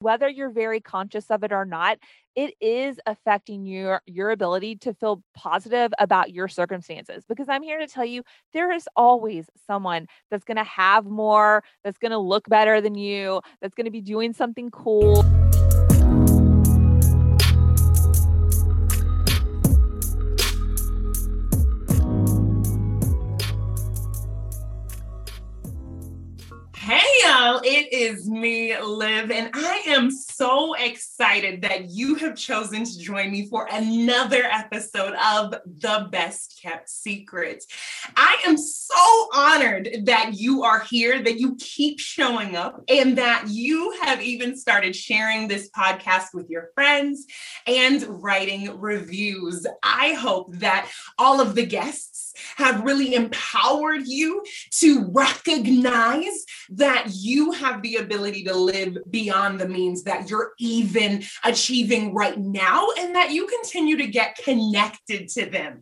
whether you're very conscious of it or not, it is affecting your your ability to feel positive about your circumstances because I'm here to tell you there is always someone that's going to have more, that's going to look better than you, that's going to be doing something cool. Y'all. It is me, Liv, and I am so excited that you have chosen to join me for another episode of The Best Kept Secret. I am so honored that you are here, that you keep showing up, and that you have even started sharing this podcast with your friends and writing reviews. I hope that all of the guests have really empowered you to recognize that you have the ability to live beyond the means that you're even achieving right now and that you continue to get connected to them.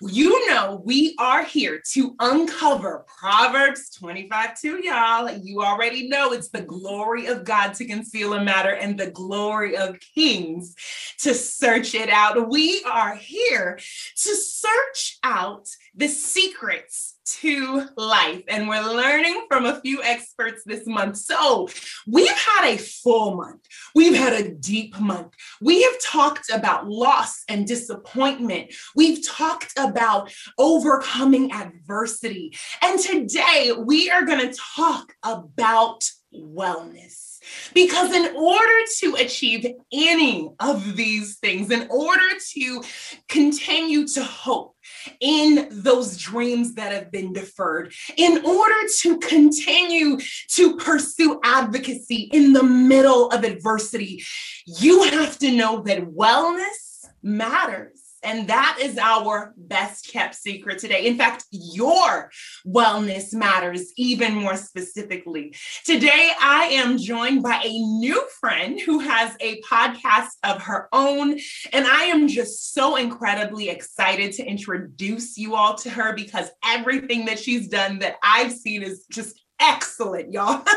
You know, we are here to uncover Proverbs 25 2, y'all. You already know it's the glory of God to conceal a matter and the glory of kings to search it out. We are here to search out the secrets to life. And we're learning from a few experts this month. So we've had a full month, we've had a deep month. We have talked about loss and disappointment, we've talked about overcoming adversity. And today we are going to talk about wellness. Because in order to achieve any of these things, in order to continue to hope, in those dreams that have been deferred, in order to continue to pursue advocacy in the middle of adversity, you have to know that wellness matters. And that is our best kept secret today. In fact, your wellness matters even more specifically. Today, I am joined by a new friend who has a podcast of her own. And I am just so incredibly excited to introduce you all to her because everything that she's done that I've seen is just excellent, y'all.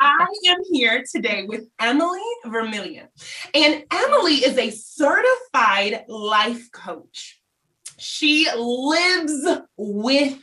I am here today with Emily Vermillion. And Emily is a certified life coach. She lives with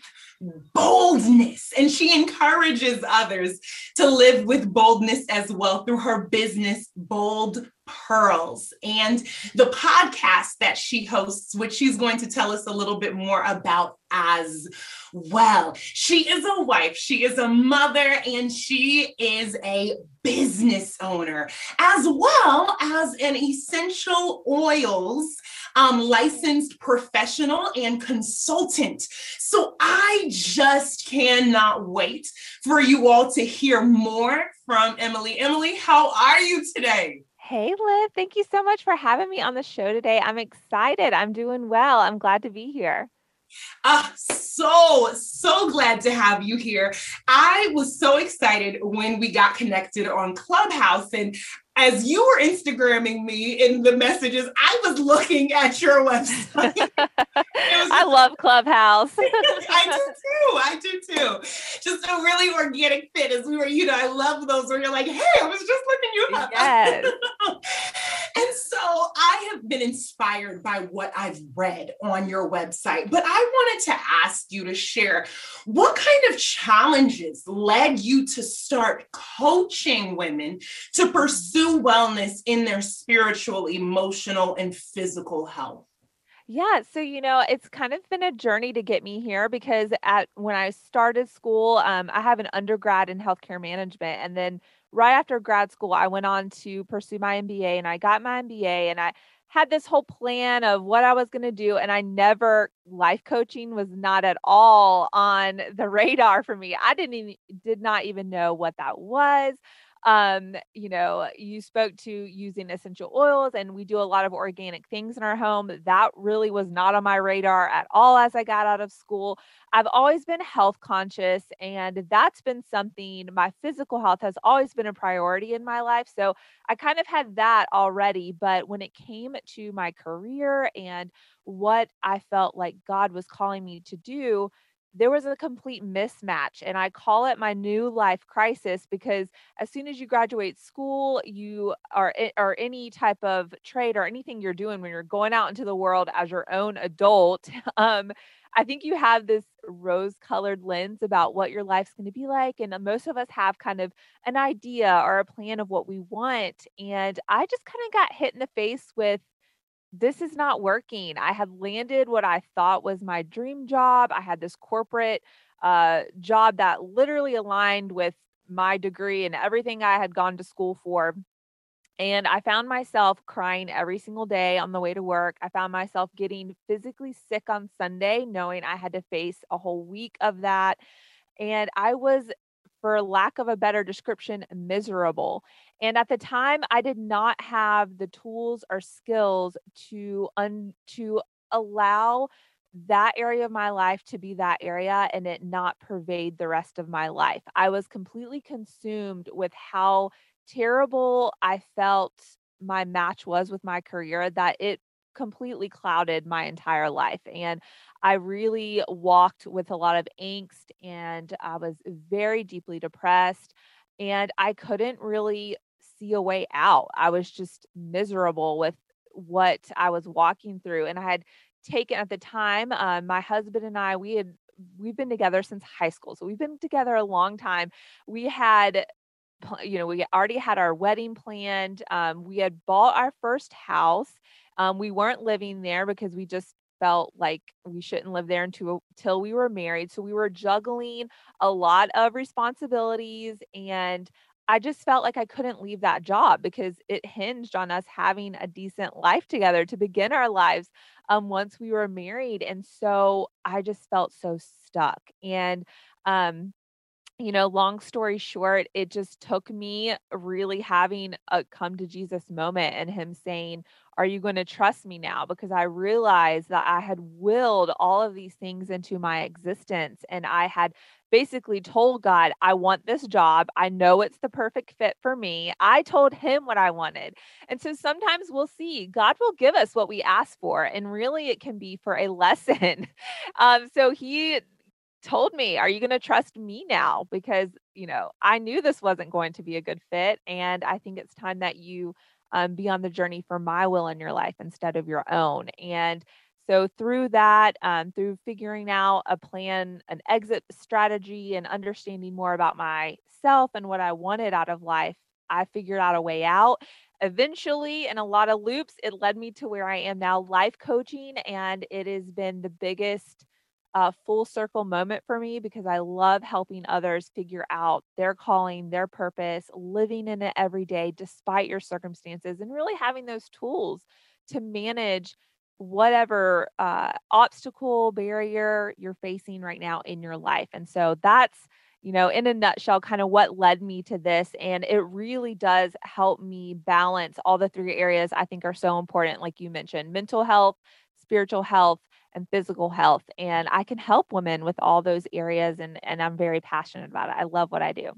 boldness and she encourages others to live with boldness as well through her business, Bold Pearls, and the podcast that she hosts, which she's going to tell us a little bit more about as well. She is a wife, she is a mother, and she is a business owner, as well as an essential oils um, licensed professional and consultant. So I just cannot wait for you all to hear more from Emily. Emily, how are you today? Hey, Liv. Thank you so much for having me on the show today. I'm excited. I'm doing well. I'm glad to be here. Uh, so, so glad to have you here. I was so excited when we got connected on Clubhouse, and as you were Instagramming me in the messages, I was looking at your website. I love Clubhouse. I do too. I do too. Just a really organic fit as we were, you know, I love those where you're like, hey, I was just looking you up. Yes. and so I have been inspired by what I've read on your website, but I wanted to ask you to share what kind of challenges led you to start coaching women to pursue wellness in their spiritual, emotional, and physical health? Yeah, so you know, it's kind of been a journey to get me here because at when I started school, um, I have an undergrad in healthcare management, and then right after grad school, I went on to pursue my MBA, and I got my MBA, and I had this whole plan of what I was going to do, and I never life coaching was not at all on the radar for me. I didn't even did not even know what that was um you know you spoke to using essential oils and we do a lot of organic things in our home. That really was not on my radar at all as i got out of school. I've always been health conscious and that's been something my physical health has always been a priority in my life so i kind of had that already but when it came to my career and what i felt like god was calling me to do there was a complete mismatch. And I call it my new life crisis because as soon as you graduate school, you are, or any type of trade or anything you're doing when you're going out into the world as your own adult, um, I think you have this rose colored lens about what your life's going to be like. And most of us have kind of an idea or a plan of what we want. And I just kind of got hit in the face with this is not working. I had landed what I thought was my dream job. I had this corporate uh, job that literally aligned with my degree and everything I had gone to school for. And I found myself crying every single day on the way to work. I found myself getting physically sick on Sunday, knowing I had to face a whole week of that. And I was, for lack of a better description, miserable. And at the time, I did not have the tools or skills to un- to allow that area of my life to be that area and it not pervade the rest of my life. I was completely consumed with how terrible I felt my match was with my career that it completely clouded my entire life. And I really walked with a lot of angst and I was very deeply depressed and I couldn't really see a way out. I was just miserable with what I was walking through. And I had taken at the time, uh, my husband and I, we had we've been together since high school. So we've been together a long time. We had you know, we already had our wedding planned. Um, we had bought our first house. Um, we weren't living there because we just felt like we shouldn't live there until, until we were married. So we were juggling a lot of responsibilities and I just felt like I couldn't leave that job because it hinged on us having a decent life together to begin our lives um, once we were married. And so I just felt so stuck. And um, you know, long story short, it just took me really having a come to Jesus moment and him saying, Are you going to trust me now? Because I realized that I had willed all of these things into my existence. And I had basically told God, I want this job. I know it's the perfect fit for me. I told him what I wanted. And so sometimes we'll see God will give us what we ask for. And really, it can be for a lesson. Um, so he told me, Are you going to trust me now? Because, you know, I knew this wasn't going to be a good fit. And I think it's time that you um, be on the journey for my will in your life instead of your own. And so, through that, um, through figuring out a plan, an exit strategy, and understanding more about myself and what I wanted out of life, I figured out a way out. Eventually, in a lot of loops, it led me to where I am now, life coaching. And it has been the biggest a full circle moment for me because I love helping others figure out their calling, their purpose, living in it every day despite your circumstances, and really having those tools to manage whatever uh, obstacle, barrier you're facing right now in your life. And so that's, you know, in a nutshell, kind of what led me to this. And it really does help me balance all the three areas I think are so important, like you mentioned mental health, spiritual health, and physical health. And I can help women with all those areas. And, and I'm very passionate about it. I love what I do.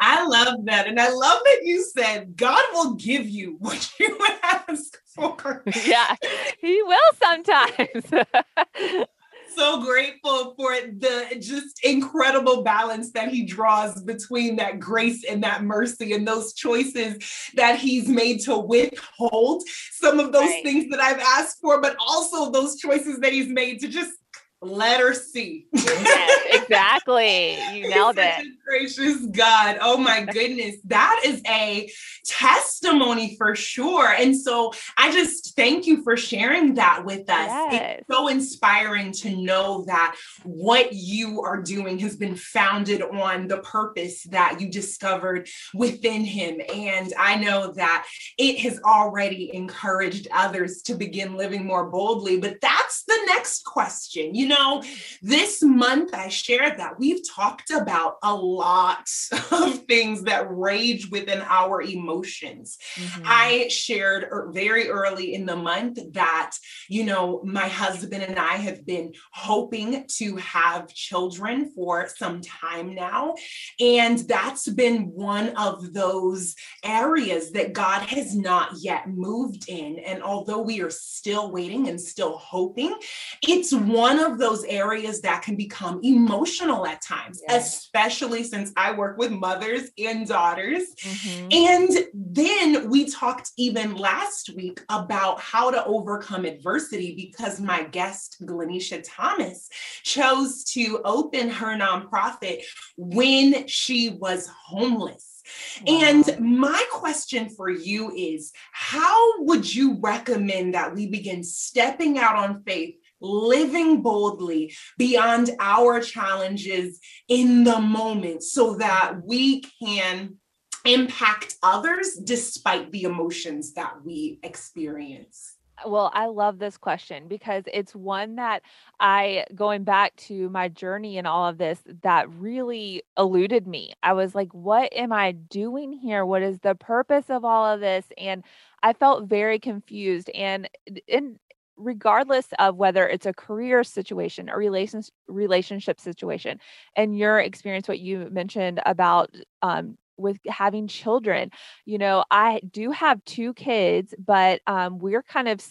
I love that. And I love that you said God will give you what you ask for. yeah, He will sometimes. so grateful for the just incredible balance that he draws between that grace and that mercy and those choices that he's made to withhold some of those right. things that I've asked for, but also those choices that he's made to just let C. yes, exactly. You nailed it. gracious God. Oh my goodness. That is a testimony for sure. And so I just thank you for sharing that with us. Yes. It's so inspiring to know that what you are doing has been founded on the purpose that you discovered within him. And I know that it has already encouraged others to begin living more boldly. But that's the next question. You know, this month I shared that we've talked about a lot of things that rage within our emotions. Mm-hmm. I shared er, very early in the month that, you know, my husband and I have been hoping to have children for some time now. And that's been one of those areas that God has not yet moved in. And although we are still waiting and still hoping, it's one of of those areas that can become emotional at times, yeah. especially since I work with mothers and daughters. Mm-hmm. And then we talked even last week about how to overcome adversity because my guest, Glenisha Thomas, chose to open her nonprofit when she was homeless. Wow. And my question for you is how would you recommend that we begin stepping out on faith, living boldly beyond our challenges in the moment so that we can impact others despite the emotions that we experience? Well, I love this question because it's one that I, going back to my journey and all of this, that really eluded me. I was like, what am I doing here? What is the purpose of all of this? And I felt very confused. And in regardless of whether it's a career situation, a relations relationship situation, and your experience, what you mentioned about um, with having children you know i do have two kids but um we're kind of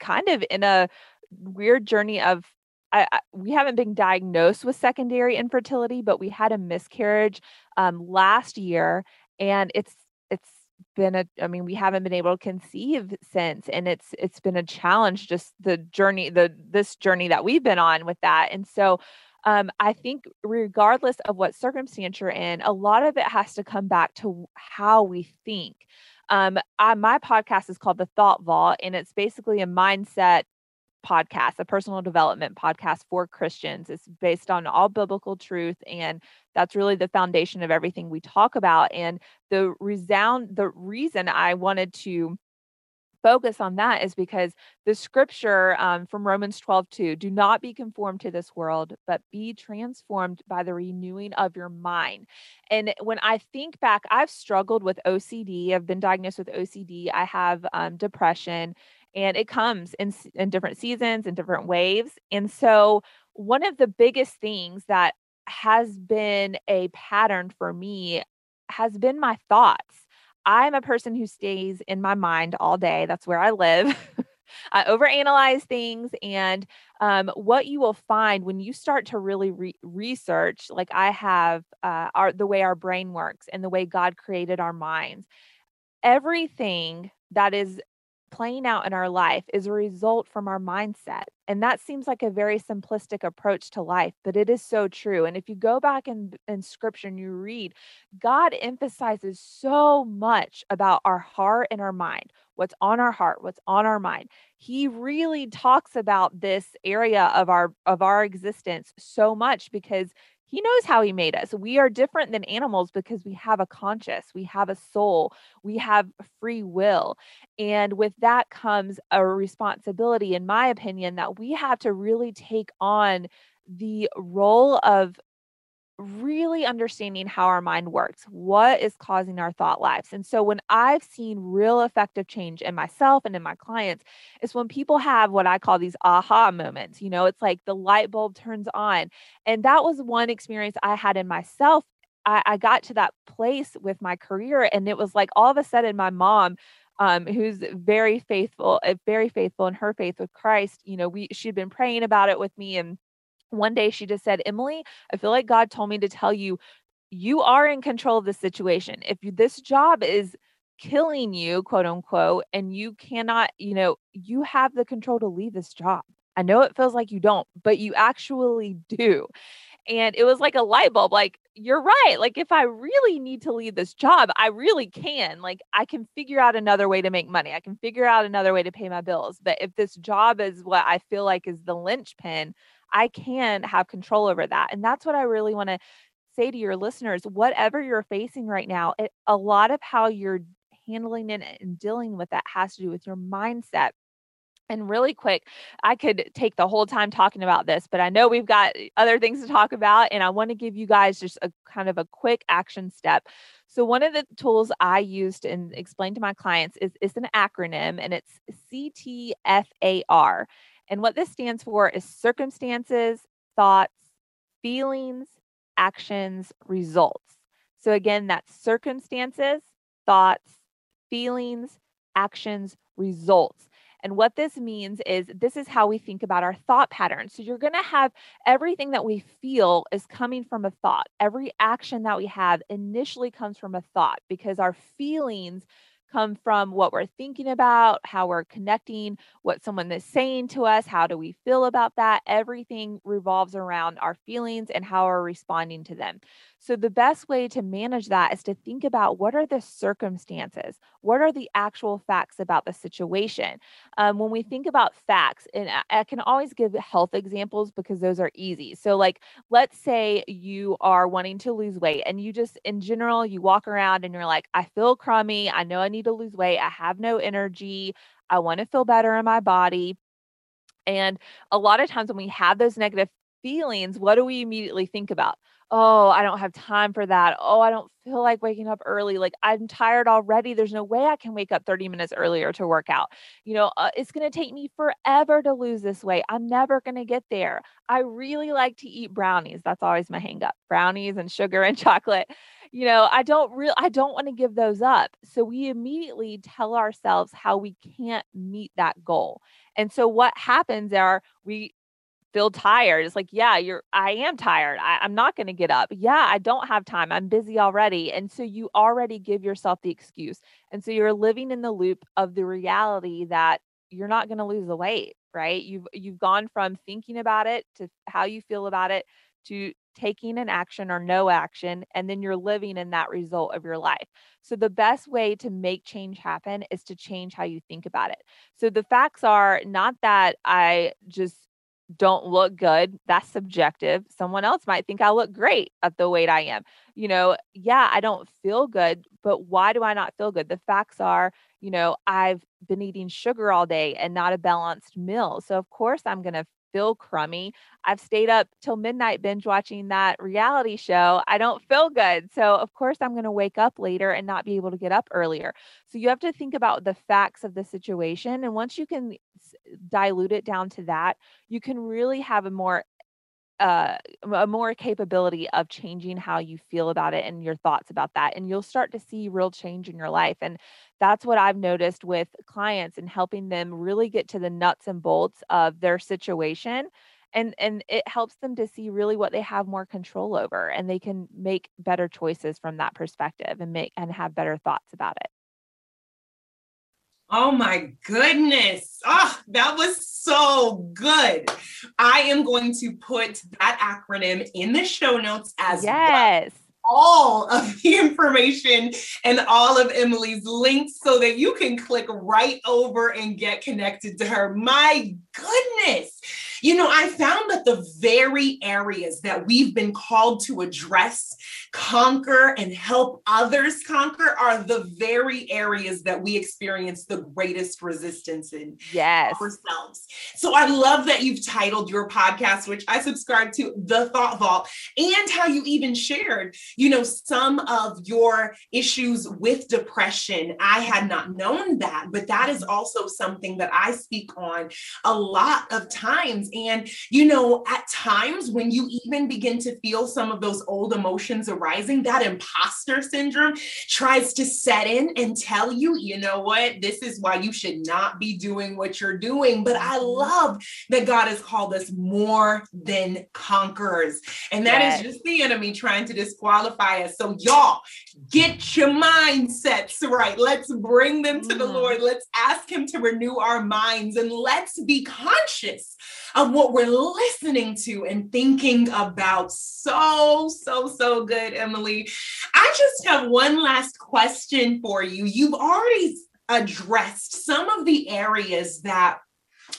kind of in a weird journey of I, I, we haven't been diagnosed with secondary infertility, but we had a miscarriage um, last year, and it's it's been a. I mean, we haven't been able to conceive since, and it's it's been a challenge. Just the journey, the this journey that we've been on with that, and so um, I think, regardless of what circumstance you're in, a lot of it has to come back to how we think. Um, I, my podcast is called The Thought Vault, and it's basically a mindset podcast, a personal development podcast for Christians. It's based on all biblical truth, and that's really the foundation of everything we talk about. And the resound, the reason I wanted to focus on that is because the scripture um, from Romans 12, 2, do not be conformed to this world, but be transformed by the renewing of your mind. And when I think back, I've struggled with OCD. I've been diagnosed with OCD. I have um, depression, and it comes in, in different seasons and different waves. And so, one of the biggest things that has been a pattern for me has been my thoughts I'm a person who stays in my mind all day. That's where I live. I overanalyze things. And um, what you will find when you start to really re- research, like I have, uh, our the way our brain works and the way God created our minds, everything that is playing out in our life is a result from our mindset. And that seems like a very simplistic approach to life, but it is so true. And if you go back in, in scripture and you read, God emphasizes so much about our heart and our mind, what's on our heart, what's on our mind. He really talks about this area of our of our existence so much because he knows how he made us. We are different than animals because we have a conscience, we have a soul, we have free will. And with that comes a responsibility, in my opinion, that we have to really take on the role of really understanding how our mind works, what is causing our thought lives. And so when I've seen real effective change in myself and in my clients, is when people have what I call these aha moments. You know, it's like the light bulb turns on. And that was one experience I had in myself. I, I got to that place with my career, and it was like all of a sudden, my mom um, who's very faithful, eh, very faithful in her faith with Christ. You know, we she'd been praying about it with me and one day she just said, Emily, I feel like God told me to tell you, you are in control of the situation. If this job is killing you, quote unquote, and you cannot, you know, you have the control to leave this job. I know it feels like you don't, but you actually do. And it was like a light bulb like, you're right. Like, if I really need to leave this job, I really can. Like, I can figure out another way to make money. I can figure out another way to pay my bills. But if this job is what I feel like is the linchpin, I can have control over that. And that's what I really want to say to your listeners whatever you're facing right now, it, a lot of how you're handling it and dealing with that has to do with your mindset. And really quick, I could take the whole time talking about this, but I know we've got other things to talk about. And I want to give you guys just a kind of a quick action step. So, one of the tools I used and explain to my clients is it's an acronym and it's CTFAR. And what this stands for is circumstances, thoughts, feelings, actions, results. So again, that's circumstances, thoughts, feelings, actions, results. And what this means is this is how we think about our thought patterns. So you're going to have everything that we feel is coming from a thought. Every action that we have initially comes from a thought because our feelings come from what we're thinking about, how we're connecting, what someone is saying to us, how do we feel about that? Everything revolves around our feelings and how we're responding to them. So, the best way to manage that is to think about what are the circumstances? What are the actual facts about the situation? Um, when we think about facts, and I, I can always give health examples because those are easy. So, like, let's say you are wanting to lose weight and you just, in general, you walk around and you're like, I feel crummy. I know I need to lose weight. I have no energy. I want to feel better in my body. And a lot of times when we have those negative feelings, what do we immediately think about? Oh, I don't have time for that. Oh, I don't feel like waking up early. Like I'm tired already. There's no way I can wake up 30 minutes earlier to work out. You know, uh, it's going to take me forever to lose this weight. I'm never going to get there. I really like to eat brownies. That's always my hang up. Brownies and sugar and chocolate. You know, I don't real I don't want to give those up. So we immediately tell ourselves how we can't meet that goal. And so what happens are we feel tired. It's like, yeah, you're, I am tired. I, I'm not going to get up. Yeah, I don't have time. I'm busy already. And so you already give yourself the excuse. And so you're living in the loop of the reality that you're not going to lose the weight, right? You've, you've gone from thinking about it to how you feel about it to taking an action or no action, and then you're living in that result of your life. So, the best way to make change happen is to change how you think about it. So, the facts are not that I just don't look good. That's subjective. Someone else might think I look great at the weight I am. You know, yeah, I don't feel good, but why do I not feel good? The facts are, you know, I've been eating sugar all day and not a balanced meal. So, of course, I'm going to feel crummy. I've stayed up till midnight binge watching that reality show. I don't feel good. So, of course, I'm going to wake up later and not be able to get up earlier. So, you have to think about the facts of the situation. And once you can dilute it down to that, you can really have a more uh, a more capability of changing how you feel about it and your thoughts about that. And you'll start to see real change in your life. And that's what I've noticed with clients and helping them really get to the nuts and bolts of their situation. And, and it helps them to see really what they have more control over and they can make better choices from that perspective and make and have better thoughts about it. Oh my goodness. Oh, that was so good. I am going to put that acronym in the show notes as yes. well all of the information and all of Emily's links so that you can click right over and get connected to her. My goodness. You know, I found that the very areas that we've been called to address, conquer, and help others conquer are the very areas that we experience the greatest resistance in yes. ourselves. So I love that you've titled your podcast, which I subscribe to, The Thought Vault, and how you even shared, you know, some of your issues with depression. I had not known that, but that is also something that I speak on a lot of times and, you know, at times when you even begin to feel some of those old emotions arising, that imposter syndrome tries to set in and tell you, you know what, this is why you should not be doing what you're doing. But I mm-hmm. love that God has called us more than conquerors. And that yes. is just the enemy trying to disqualify us. So, y'all, get your mindsets right. Let's bring them to mm. the Lord. Let's ask Him to renew our minds and let's be conscious of what we're listening to and thinking about. So, so, so good, Emily. I just have one last question for you. You've already addressed some of the areas that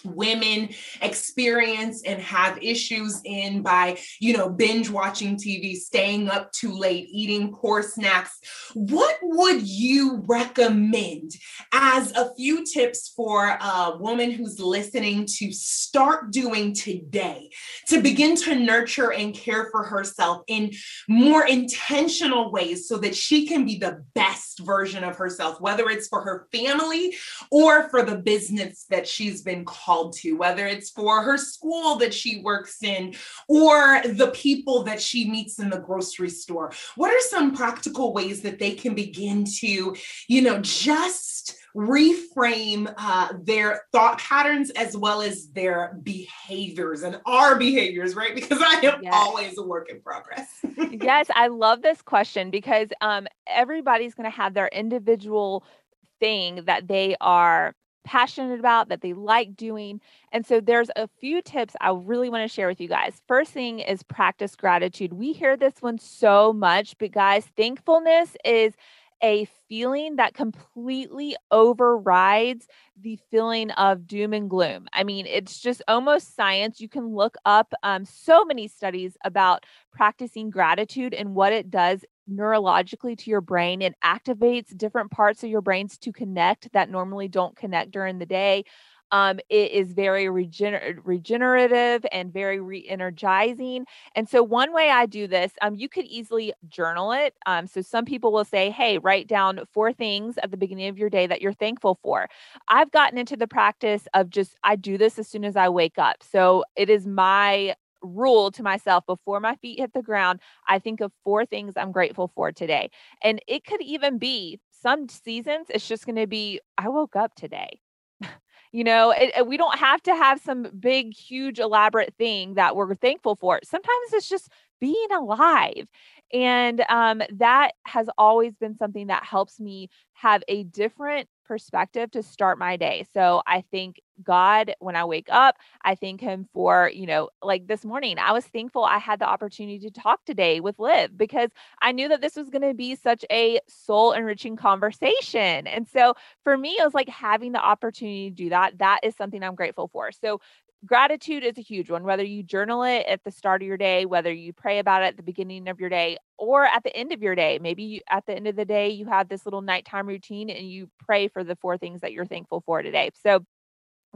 women experience and have issues in by, you know, binge watching TV, staying up too late, eating poor snacks. What would you recommend as a few tips for a woman who's listening to start doing today to begin to nurture and care for herself in more intentional ways so that she can be the best version of herself, whether it's for her family or for the business that she's been called called to, whether it's for her school that she works in or the people that she meets in the grocery store. What are some practical ways that they can begin to, you know, just reframe uh, their thought patterns as well as their behaviors and our behaviors, right? Because I am yes. always a work in progress. yes, I love this question because um, everybody's going to have their individual thing that they are passionate about, that they like doing. And so there's a few tips I really want to share with you guys. First thing is practice gratitude. We hear this one so much, but guys, thankfulness is a feeling that completely overrides the feeling of doom and gloom. I mean, it's just almost science. You can look up um, so many studies about practicing gratitude and what it does neurologically to your brain. It activates different parts of your brains to connect that normally don't connect during the day. Um, it is very regener- regenerative and very re-energizing. And so, one way I do this, um, you could easily journal it. Um, so, some people will say, "Hey, write down four things at the beginning of your day that you're thankful for." I've gotten into the practice of just I do this as soon as I wake up. So, it is my rule to myself before my feet hit the ground. I think of four things I'm grateful for today. And it could even be some seasons, it's just going to be, I woke up today. you know, it, it, we don't have to have some big, huge, elaborate thing that we're thankful for. Sometimes it's just being alive. And um, that has always been something that helps me have a different perspective to start my day. So I thank God when I wake up. I thank Him for, you know, like this morning, I was thankful I had the opportunity to talk today with Liv because I knew that this was going to be such a soul enriching conversation. And so for me, it was like having the opportunity to do that. That is something I'm grateful for. So gratitude is a huge one whether you journal it at the start of your day whether you pray about it at the beginning of your day or at the end of your day maybe you, at the end of the day you have this little nighttime routine and you pray for the four things that you're thankful for today so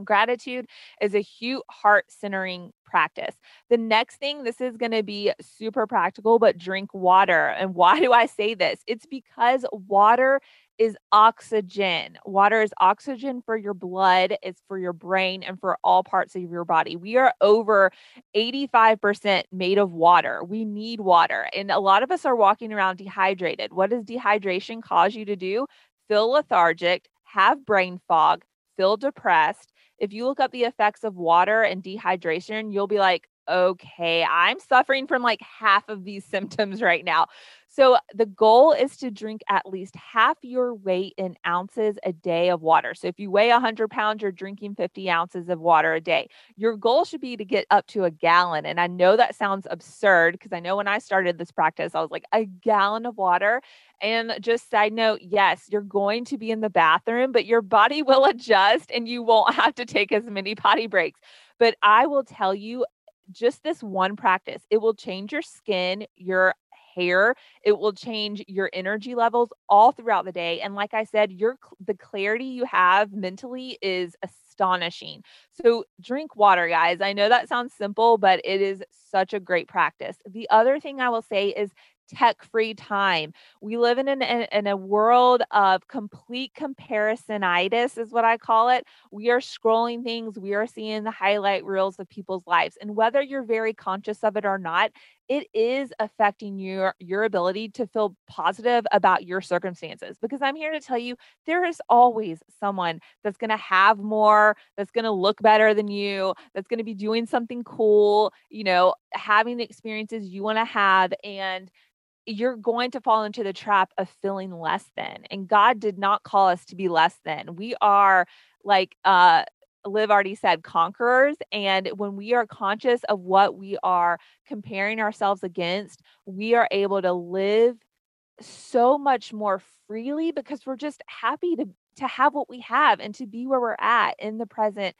Gratitude is a huge heart centering practice. The next thing, this is going to be super practical, but drink water. And why do I say this? It's because water is oxygen. Water is oxygen for your blood, it's for your brain, and for all parts of your body. We are over 85% made of water. We need water. And a lot of us are walking around dehydrated. What does dehydration cause you to do? Feel lethargic, have brain fog, feel depressed. If you look up the effects of water and dehydration, you'll be like, okay, I'm suffering from like half of these symptoms right now. So the goal is to drink at least half your weight in ounces a day of water. So if you weigh 100 pounds, you're drinking 50 ounces of water a day. Your goal should be to get up to a gallon. And I know that sounds absurd because I know when I started this practice, I was like, a gallon of water. And just side note, yes, you're going to be in the bathroom, but your body will adjust and you won't have to take as many potty breaks. But I will tell you, just this one practice, it will change your skin, your hair. It will change your energy levels all throughout the day. And like I said, your the clarity you have mentally is astonishing. So drink water, guys. I know that sounds simple, but it is such a great practice. The other thing I will say is tech free time. We live in, an, in a world of complete comparisonitis, is what I call it. We are scrolling things, we are seeing the highlight reels of people's lives. And whether you're very conscious of it or not, it is affecting your your ability to feel positive about your circumstances because i'm here to tell you there is always someone that's going to have more that's going to look better than you that's going to be doing something cool you know having the experiences you want to have and you're going to fall into the trap of feeling less than. And God did not call us to be less than. We are like uh Liv already said conquerors. And when we are conscious of what we are comparing ourselves against, we are able to live so much more freely because we're just happy to to have what we have and to be where we're at in the present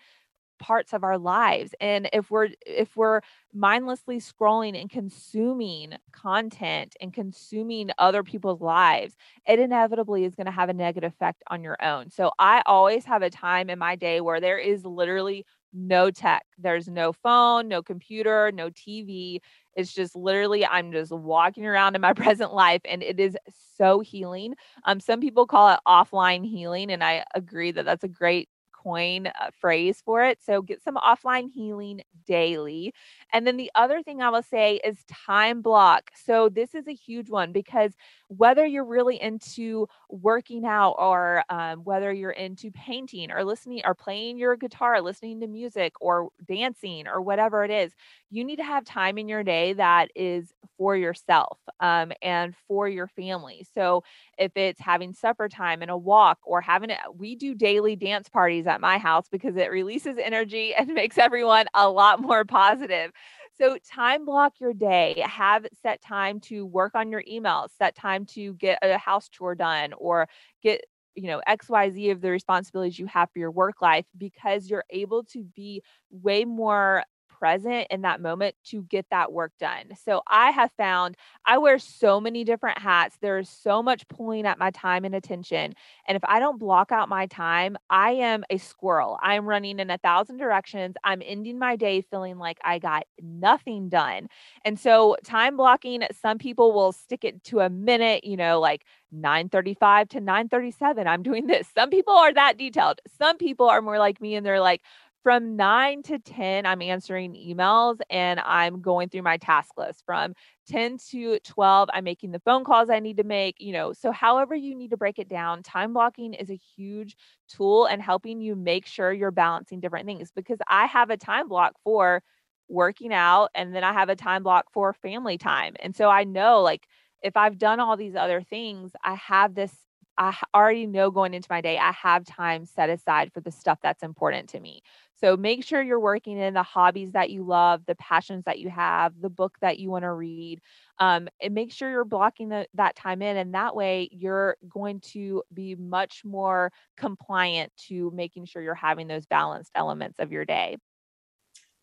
parts of our lives and if we're if we're mindlessly scrolling and consuming content and consuming other people's lives it inevitably is going to have a negative effect on your own. So i always have a time in my day where there is literally no tech. There's no phone no computer no tv it's just literally i'm just walking around in my present life and it is so healing. Um some people call it offline healing and i agree that that's a great coin a phrase for it. So get some offline healing daily. And then the other thing I will say is time block. So this is a huge one because whether you're really into working out or um, whether you're into painting or listening or playing your guitar, listening to music or dancing or whatever it is, you need to have time in your day that is for yourself um, and for your family. So if it's having supper time and a walk or having it, we do daily dance parties at my house because it releases energy and makes everyone a lot more positive. So, time block your day. Have set time to work on your emails, set time to get a house chore done or get you know xyz of the responsibilities you have for your work life because you're able to be way more present in that moment to get that work done. So I have found I wear so many different hats. There's so much pulling at my time and attention. And if I don't block out my time, I am a squirrel. I'm running in a thousand directions. I'm ending my day feeling like I got nothing done. And so time blocking, some people will stick it to a minute, you know, like 9:35 to 9:37 I'm doing this. Some people are that detailed. Some people are more like me and they're like from 9 to 10 i'm answering emails and i'm going through my task list from 10 to 12 i'm making the phone calls i need to make you know so however you need to break it down time blocking is a huge tool and helping you make sure you're balancing different things because i have a time block for working out and then i have a time block for family time and so i know like if i've done all these other things i have this I already know going into my day, I have time set aside for the stuff that's important to me. So make sure you're working in the hobbies that you love, the passions that you have, the book that you want to read. Um, and make sure you're blocking the, that time in. And that way you're going to be much more compliant to making sure you're having those balanced elements of your day.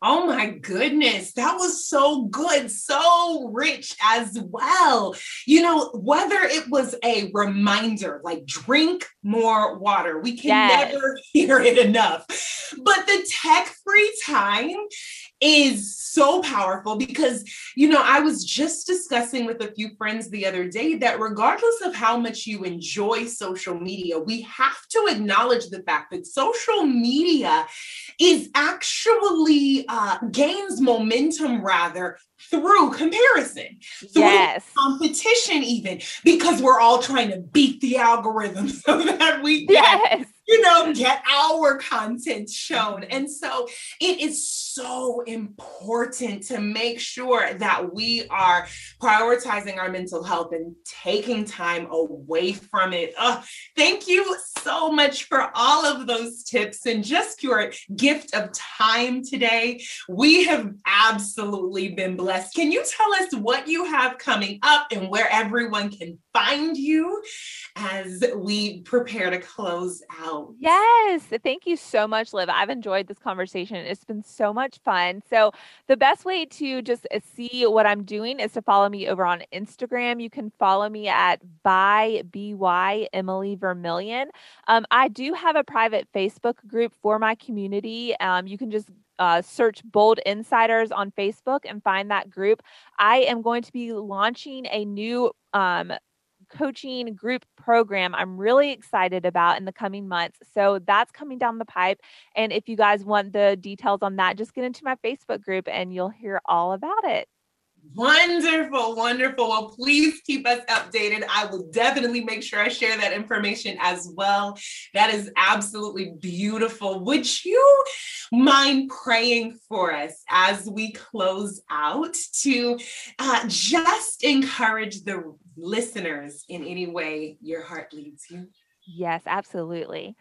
Oh my goodness, that was so good, so rich as well. You know, whether it was a reminder like drink more water, we can yes. never hear it enough. But the tech free time is so powerful because, you know, I was just discussing with a few friends the other day that regardless of how much you enjoy social media, we have to acknowledge the fact that social media is actually uh, gains momentum rather through comparison, through yes. competition, even because we're all trying to beat the algorithm so that we yes you know, get our content shown. And so it is so important to make sure that we are prioritizing our mental health and taking time away from it. Oh, thank you so much for all of those tips and just your gift of time today. We have absolutely been blessed. Can you tell us what you have coming up and where everyone can find you as we prepare to close out? Yes. Thank you so much, Liv. I've enjoyed this conversation. It's been so much fun. So, the best way to just uh, see what I'm doing is to follow me over on Instagram. You can follow me at by by Emily Vermillion. Um, I do have a private Facebook group for my community. Um, you can just uh, search Bold Insiders on Facebook and find that group. I am going to be launching a new um, coaching group program I'm really excited about in the coming months. So that's coming down the pipe. And if you guys want the details on that, just get into my Facebook group and you'll hear all about it. Wonderful, wonderful. Well, please keep us updated. I will definitely make sure I share that information as well. That is absolutely beautiful. Would you mind praying for us as we close out to uh, just encourage the listeners in any way your heart leads you? Yes, absolutely.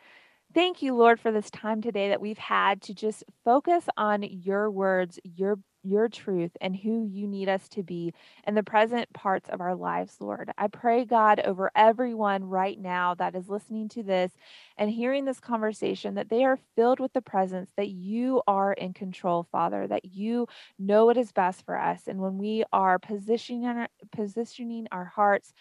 Thank you, Lord, for this time today that we've had to just focus on your words, your your truth and who you need us to be in the present parts of our lives, Lord. I pray, God, over everyone right now that is listening to this and hearing this conversation, that they are filled with the presence that you are in control, Father, that you know what is best for us. And when we are positioning, our, positioning our hearts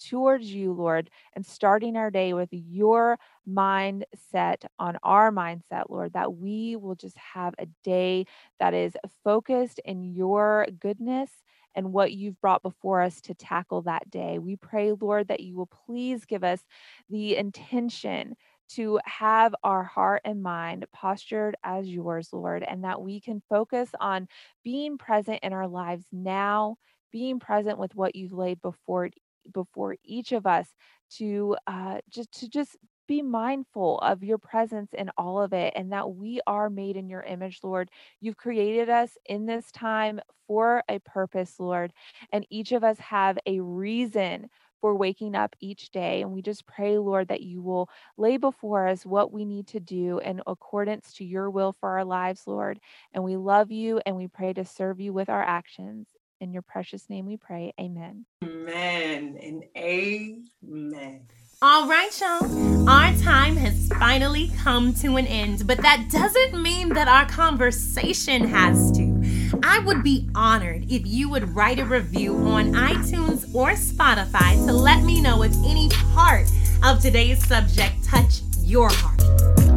towards you, Lord, and starting our day with your mindset on our mindset, Lord, that we will just have a day that is focused in your goodness and what you've brought before us to tackle that day. We pray, Lord, that you will please give us the intention to have our heart and mind postured as yours, Lord, and that we can focus on being present in our lives now, being present with what you've laid before before each of us to uh, just to just be mindful of your presence in all of it and that we are made in your image, Lord. You've created us in this time for a purpose, Lord, and each of us have a reason for waking up each day. And we just pray, Lord, that you will lay before us what we need to do in accordance to your will for our lives, Lord. And we love you and we pray to serve you with our actions. In your precious name we pray. Amen. Amen and amen. All right, y'all. Our time has finally come to an end, but that doesn't mean that our conversation has to. I would be honored if you would write a review on iTunes or Spotify to let me know if any part of today's subject touched your heart.